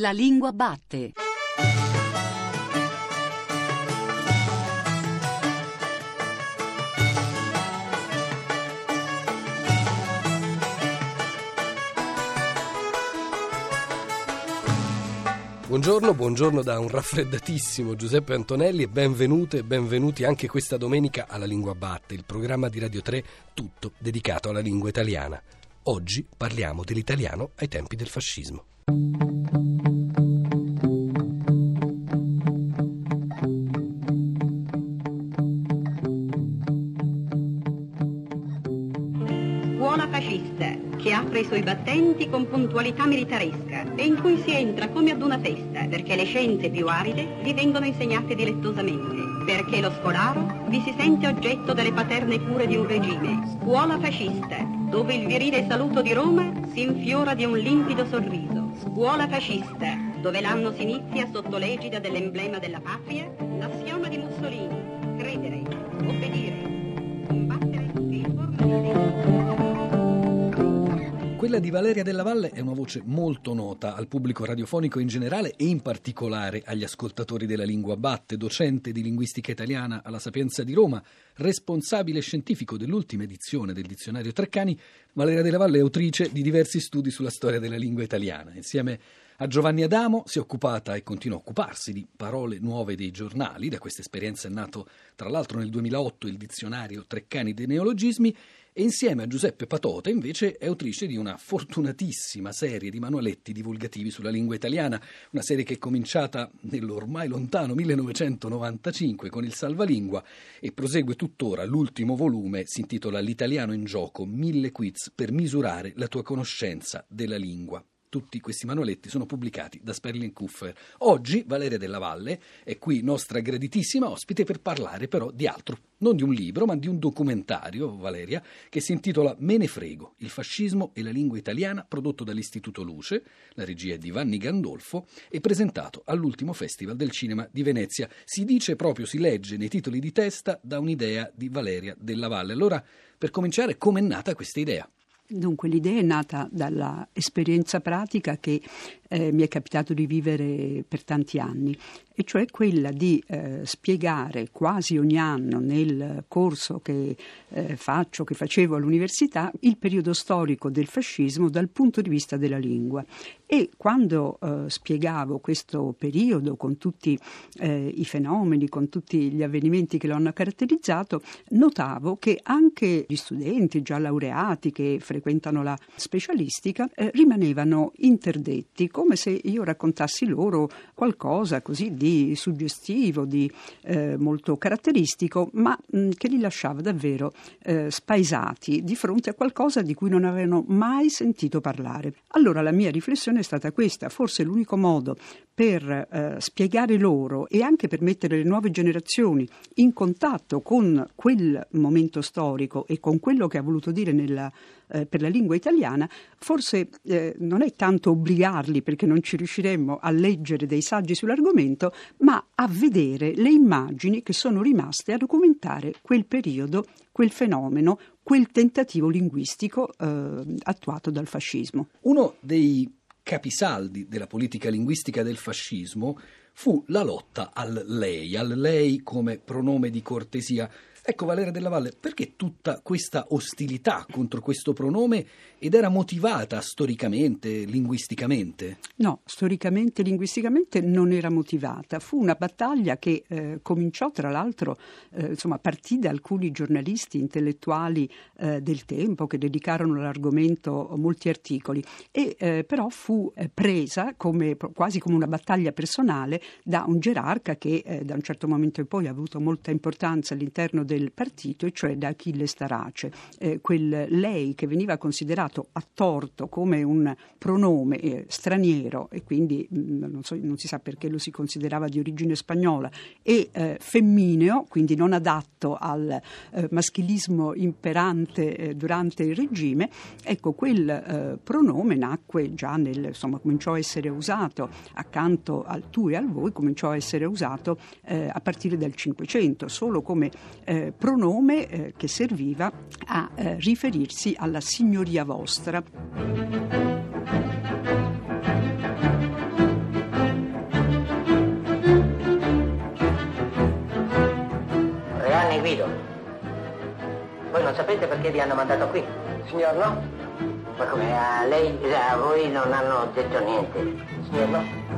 La lingua batte. Buongiorno, buongiorno da un raffreddatissimo Giuseppe Antonelli e benvenute e benvenuti anche questa domenica alla Lingua Batte, il programma di Radio 3 tutto dedicato alla lingua italiana. Oggi parliamo dell'italiano ai tempi del fascismo. Suoi battenti con puntualità militaresca e in cui si entra come ad una festa perché le scienze più aride vi vengono insegnate dilettosamente, perché lo scolaro vi si sente oggetto delle paterne cure di un regime. Scuola fascista, dove il virile saluto di Roma si infiora di un limpido sorriso. Scuola fascista, dove l'anno si inizia sotto l'egida dell'emblema della patria, l'assioma di Mussolini, credere, obbedire, combattere e di Quella di Valeria Della Valle è una voce molto nota al pubblico radiofonico in generale e in particolare agli ascoltatori della lingua batte, docente di linguistica italiana alla Sapienza di Roma, responsabile scientifico dell'ultima edizione del dizionario Treccani. Valeria Della Valle è autrice di diversi studi sulla storia della lingua italiana. Insieme a Giovanni Adamo si è occupata e continua a occuparsi di parole nuove dei giornali. Da questa esperienza è nato, tra l'altro, nel 2008 il dizionario Treccani dei neologismi e insieme a Giuseppe Patota invece è autrice di una fortunatissima serie di manualetti divulgativi sulla lingua italiana, una serie che è cominciata nell'ormai lontano 1995 con il Salvalingua e prosegue tuttora. L'ultimo volume si intitola L'italiano in gioco, mille quiz per misurare la tua conoscenza della lingua. Tutti questi manualetti sono pubblicati da Sperling Kuffer. Oggi Valeria Della Valle è qui nostra graditissima ospite per parlare però di altro, non di un libro, ma di un documentario, Valeria, che si intitola Me ne frego, il fascismo e la lingua italiana, prodotto dall'Istituto Luce, la regia di Vanni Gandolfo e presentato all'ultimo Festival del Cinema di Venezia. Si dice proprio, si legge nei titoli di testa da un'idea di Valeria Della Valle. Allora, per cominciare, com'è nata questa idea? Dunque l'idea è nata dall'esperienza pratica che eh, mi è capitato di vivere per tanti anni, e cioè quella di eh, spiegare quasi ogni anno nel corso che eh, faccio, che facevo all'università, il periodo storico del fascismo dal punto di vista della lingua. E quando eh, spiegavo questo periodo con tutti eh, i fenomeni, con tutti gli avvenimenti che lo hanno caratterizzato, notavo che anche gli studenti già laureati che frequentano la specialistica eh, rimanevano interdetti come se io raccontassi loro qualcosa così di suggestivo, di eh, molto caratteristico, ma mh, che li lasciava davvero eh, spaesati di fronte a qualcosa di cui non avevano mai sentito parlare. Allora la mia riflessione è stata questa, forse l'unico modo per eh, spiegare loro e anche per mettere le nuove generazioni in contatto con quel momento storico e con quello che ha voluto dire nella eh, per la lingua italiana, forse eh, non è tanto obbligarli perché non ci riusciremmo a leggere dei saggi sull'argomento, ma a vedere le immagini che sono rimaste a documentare quel periodo, quel fenomeno, quel tentativo linguistico eh, attuato dal fascismo. Uno dei capisaldi della politica linguistica del fascismo fu la lotta al lei, al lei come pronome di cortesia. Ecco Valeria della Valle, perché tutta questa ostilità contro questo pronome ed era motivata storicamente, linguisticamente? No, storicamente, linguisticamente non era motivata. Fu una battaglia che eh, cominciò tra l'altro, eh, insomma, partì da alcuni giornalisti intellettuali eh, del tempo che dedicarono all'argomento molti articoli e eh, però fu eh, presa come, quasi come una battaglia personale da un gerarca che eh, da un certo momento in poi ha avuto molta importanza all'interno del del partito, cioè da Achille Starace, eh, quel lei che veniva considerato a torto come un pronome eh, straniero e quindi mh, mm, non, so, non, si sa perché lo si considerava di origine spagnola e eh, femmineo, quindi non adatto al eh, maschilismo imperante eh, durante il regime, ecco quel eh, pronome nacque già nel, insomma cominciò a essere usato accanto al tu e al voi, cominciò a essere usato a partire dal Cinquecento, solo come eh, eh, pronome eh, che serviva a eh, riferirsi alla signoria vostra. Reanne Guido, Voi non sapete perché vi hanno mandato qui? Signor no? Ma come a lei, a voi non hanno detto niente? Signor no?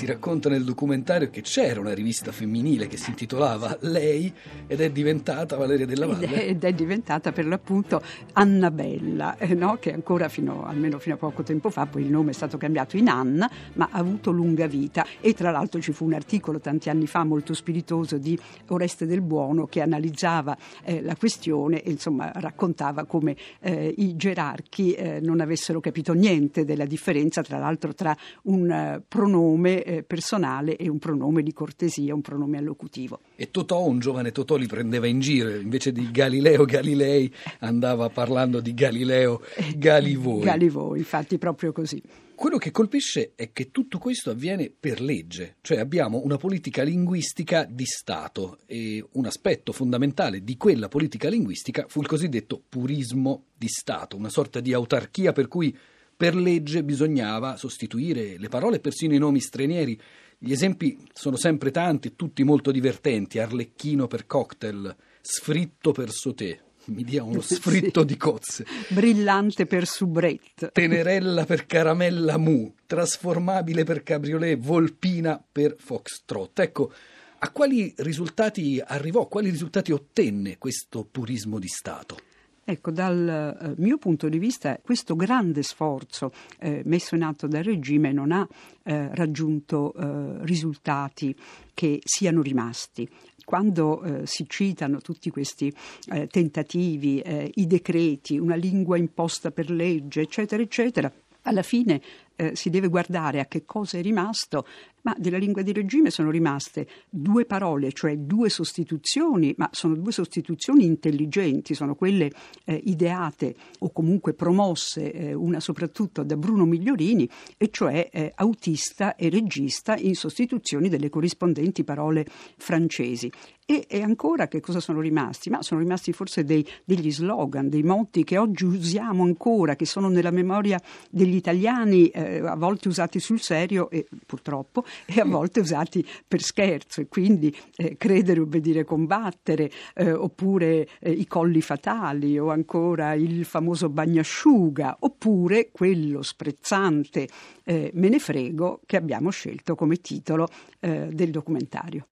Si racconta nel documentario che c'era una rivista femminile che si intitolava Lei ed è diventata Valeria della Valle. ed è diventata per l'appunto Annabella, eh, no? che ancora fino, almeno fino a poco tempo fa, poi il nome è stato cambiato in Anna, ma ha avuto lunga vita. E tra l'altro ci fu un articolo tanti anni fa molto spiritoso di Oreste del Buono che analizzava eh, la questione e insomma raccontava come eh, i gerarchi eh, non avessero capito niente della differenza, tra l'altro, tra un eh, pronome eh, personale e un pronome di cortesia, un pronome allocutivo. E Totò, un giovane Totò, li prendeva in giro, invece di Galileo Galilei andava parlando di Galileo Galivoi. Galivoi, infatti, proprio così. Quello che colpisce è che tutto questo avviene per legge, cioè abbiamo una politica linguistica di Stato e un aspetto fondamentale di quella politica linguistica fu il cosiddetto purismo di Stato, una sorta di autarchia per cui per legge bisognava sostituire le parole e persino i nomi stranieri. Gli esempi sono sempre tanti, tutti molto divertenti. Arlecchino per cocktail, sfritto per sauté. Mi dia uno sfritto Sì. di cozze. Brillante per soubrette. Tenerella per caramella mu, trasformabile per cabriolet, volpina per foxtrot. Ecco, a quali risultati arrivò, quali risultati ottenne questo purismo di Stato? Ecco, dal eh, mio punto di vista, questo grande sforzo eh, messo in atto dal regime non ha eh, raggiunto eh, risultati che siano rimasti. Quando eh, si citano tutti questi eh, tentativi, eh, i decreti, una lingua imposta per legge, eccetera, eccetera, alla fine eh, si deve guardare a che cosa è rimasto, ma della lingua di regime sono rimaste due parole, cioè due sostituzioni, ma sono due sostituzioni intelligenti, sono quelle eh, ideate o comunque promosse, eh, una soprattutto da Bruno Migliorini, e cioè eh, autista e regista in sostituzioni delle corrispondenti parole francesi. E, e ancora che cosa sono rimasti? Ma sono rimasti forse dei- degli slogan, dei motti che oggi usiamo ancora, che sono nella memoria degli italiani, eh, a volte usati sul serio e purtroppo, e a volte usati per scherzo, e quindi eh, credere, obbedire, combattere, eh, oppure eh, i colli fatali, o ancora il famoso bagnasciuga, oppure quello sprezzante eh, me ne frego che abbiamo scelto come titolo eh, del documentario.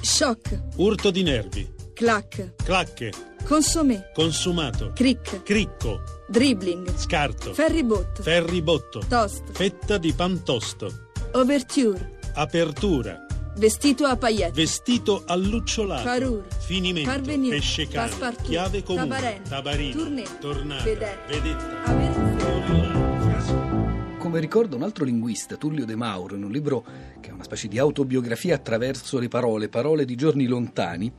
Shock, Urto di nervi, clac, clacche, consommé, consumato, cric, cricco, dribbling, scarto, ferribot, ferribotto, toast, fetta di pantosto, ouverture, apertura, vestito a paillette, vestito allucciolato, Parure, finimento, parvenir, pesce cane, passepartout, chiave comune, tabarène, tabarino, tournée, tornata, vedette, vedetta, urla, frasco. Come ricorda un altro linguista, Tullio De Mauro, in un libro che è una specie di autobiografia attraverso le parole, parole di giorni lontani,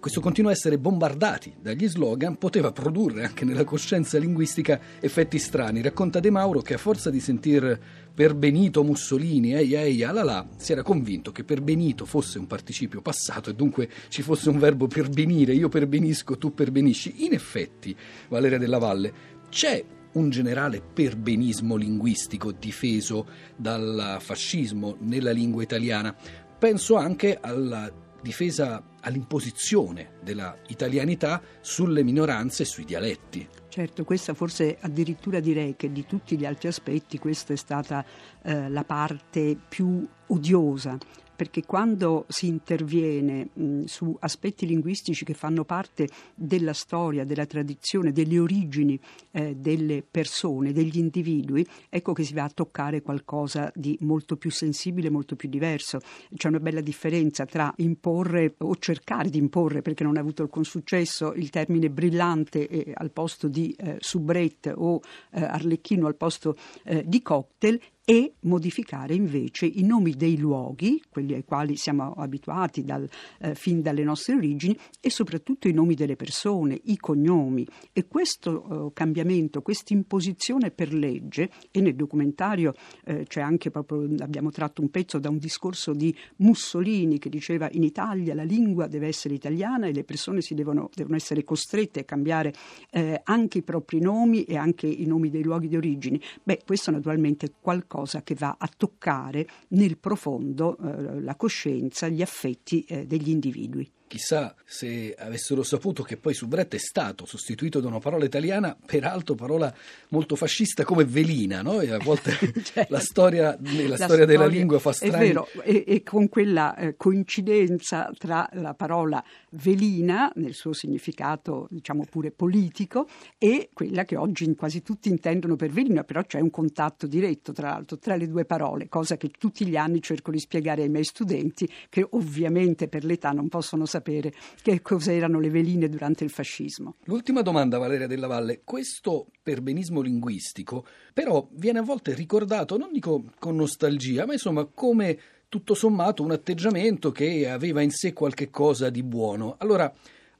questo continuo a essere bombardati dagli slogan poteva produrre anche nella coscienza linguistica effetti strani. Racconta De Mauro che a forza di sentir per Benito Mussolini, ehi ehi, alala, si era convinto che per Benito fosse un participio passato e dunque ci fosse un verbo perbenire, io perbenisco, tu perbenisci. In effetti, Valeria della Valle, c'è un generale perbenismo linguistico difeso dal fascismo nella lingua italiana. Penso anche alla difesa, all'imposizione della italianità sulle minoranze e sui dialetti. Certo, questa forse addirittura direi che di tutti gli altri aspetti questa è stata eh, la parte più odiosa, perché quando si interviene mh, su aspetti linguistici che fanno parte della storia, della tradizione, delle origini eh, delle persone, degli individui, ecco che si va a toccare qualcosa di molto più sensibile, molto più diverso. C'è una bella differenza tra imporre o cercare di imporre, perché non ha avuto alcun successo, il termine brillante eh, al posto di eh, soubrette o eh, arlecchino al posto eh, di cocktail e modificare invece i nomi dei luoghi, quelli ai quali siamo abituati dal, eh, fin dalle nostre origini, e soprattutto i nomi delle persone, i cognomi. E questo eh, cambiamento, questa imposizione per legge, e nel documentario eh, c'è anche proprio, abbiamo tratto un pezzo da un discorso di Mussolini che diceva in Italia la lingua deve essere italiana e le persone devono, devono essere costrette a cambiare eh, anche i propri nomi e anche i nomi dei luoghi di origine. Beh, questo naturalmente è qualcosa qualcosa che va a toccare nel profondo eh, la coscienza, gli affetti eh, degli individui. Chissà se avessero saputo che poi Subret è stato sostituito da una parola italiana, peraltro parola molto fascista come velina, no? E a volte cioè, la storia, la la storia della lingua fa strani. È vero, e, e con quella eh, coincidenza tra la parola velina, nel suo significato diciamo pure politico, e quella che oggi quasi tutti intendono per velina, però c'è un contatto diretto tra l'altro tra le due parole, cosa che tutti gli anni cerco di spiegare ai miei studenti, che ovviamente per l'età non possono sapere sapere che cos'erano le veline durante il fascismo. L'ultima domanda, Valeria Della Valle. Questo perbenismo linguistico, però, viene a volte ricordato, non dico con nostalgia, ma insomma come tutto sommato un atteggiamento che aveva in sé qualche cosa di buono. Allora,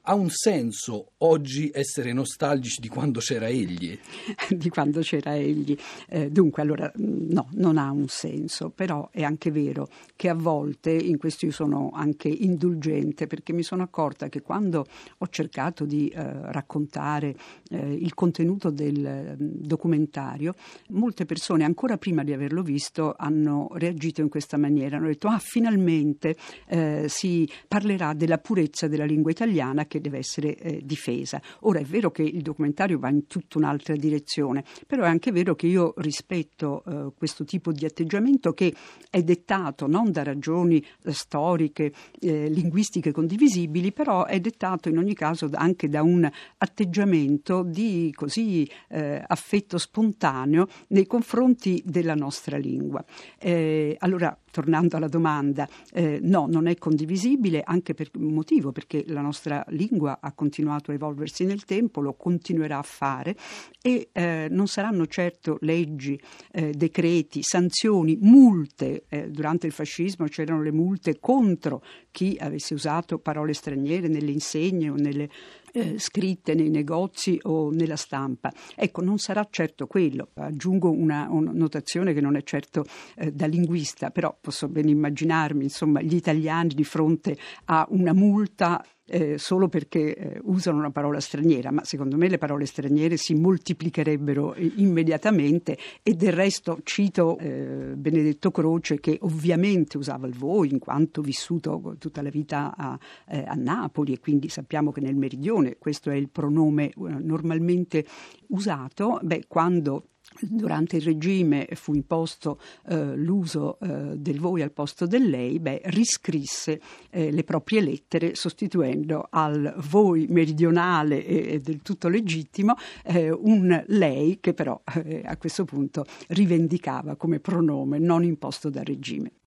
ha un senso oggi essere nostalgici di quando c'era egli? di quando c'era egli. Eh, dunque, allora, mm, no, non ha un senso, però è anche vero che a volte, in questo io sono anche indulgente, perché mi sono accorta che quando ho cercato di eh, raccontare eh, il contenuto del mm, documentario, molte persone, ancora prima di averlo visto, hanno reagito in questa maniera, hanno detto, ah, finalmente eh, si parlerà della purezza della lingua italiana che deve essere eh, difesa. Ora è vero che il documentario va in tutta un'altra direzione, però è anche vero che io rispetto eh, questo tipo di atteggiamento che è dettato non da ragioni eh, storiche, eh, linguistiche condivisibili, però è dettato in ogni caso anche da un atteggiamento di così eh, affetto spontaneo nei confronti della nostra lingua. Eh, allora, tornando alla domanda, eh, no, non è condivisibile anche per un motivo, perché la nostra lingua ha continuato a evolversi nel tempo, lo continuerà a fare e eh, non saranno certo leggi, eh, decreti, sanzioni, multe. Eh, durante il fascismo c'erano le multe contro chi avesse usato parole straniere nelle insegne o nelle eh, scritte nei negozi o nella stampa. Ecco, non sarà certo quello. Aggiungo una, una notazione che non è certo eh, da linguista, però posso ben immaginarmi, insomma, gli italiani di fronte a una multa eh, solo perché eh, usano una parola straniera, ma secondo me le parole straniere si moltiplicherebbero eh, immediatamente e del resto cito eh, Benedetto Croce che ovviamente usava il voi in quanto vissuto tutta la vita a, eh, a Napoli e quindi sappiamo che nel meridione questo è il pronome eh, normalmente usato, beh, quando durante il regime fu imposto eh, l'uso eh, del voi al posto del lei, beh, riscrisse eh, le proprie lettere sostituendo al voi meridionale e, del tutto legittimo eh, un lei che però eh, a questo punto rivendicava come pronome non imposto dal regime.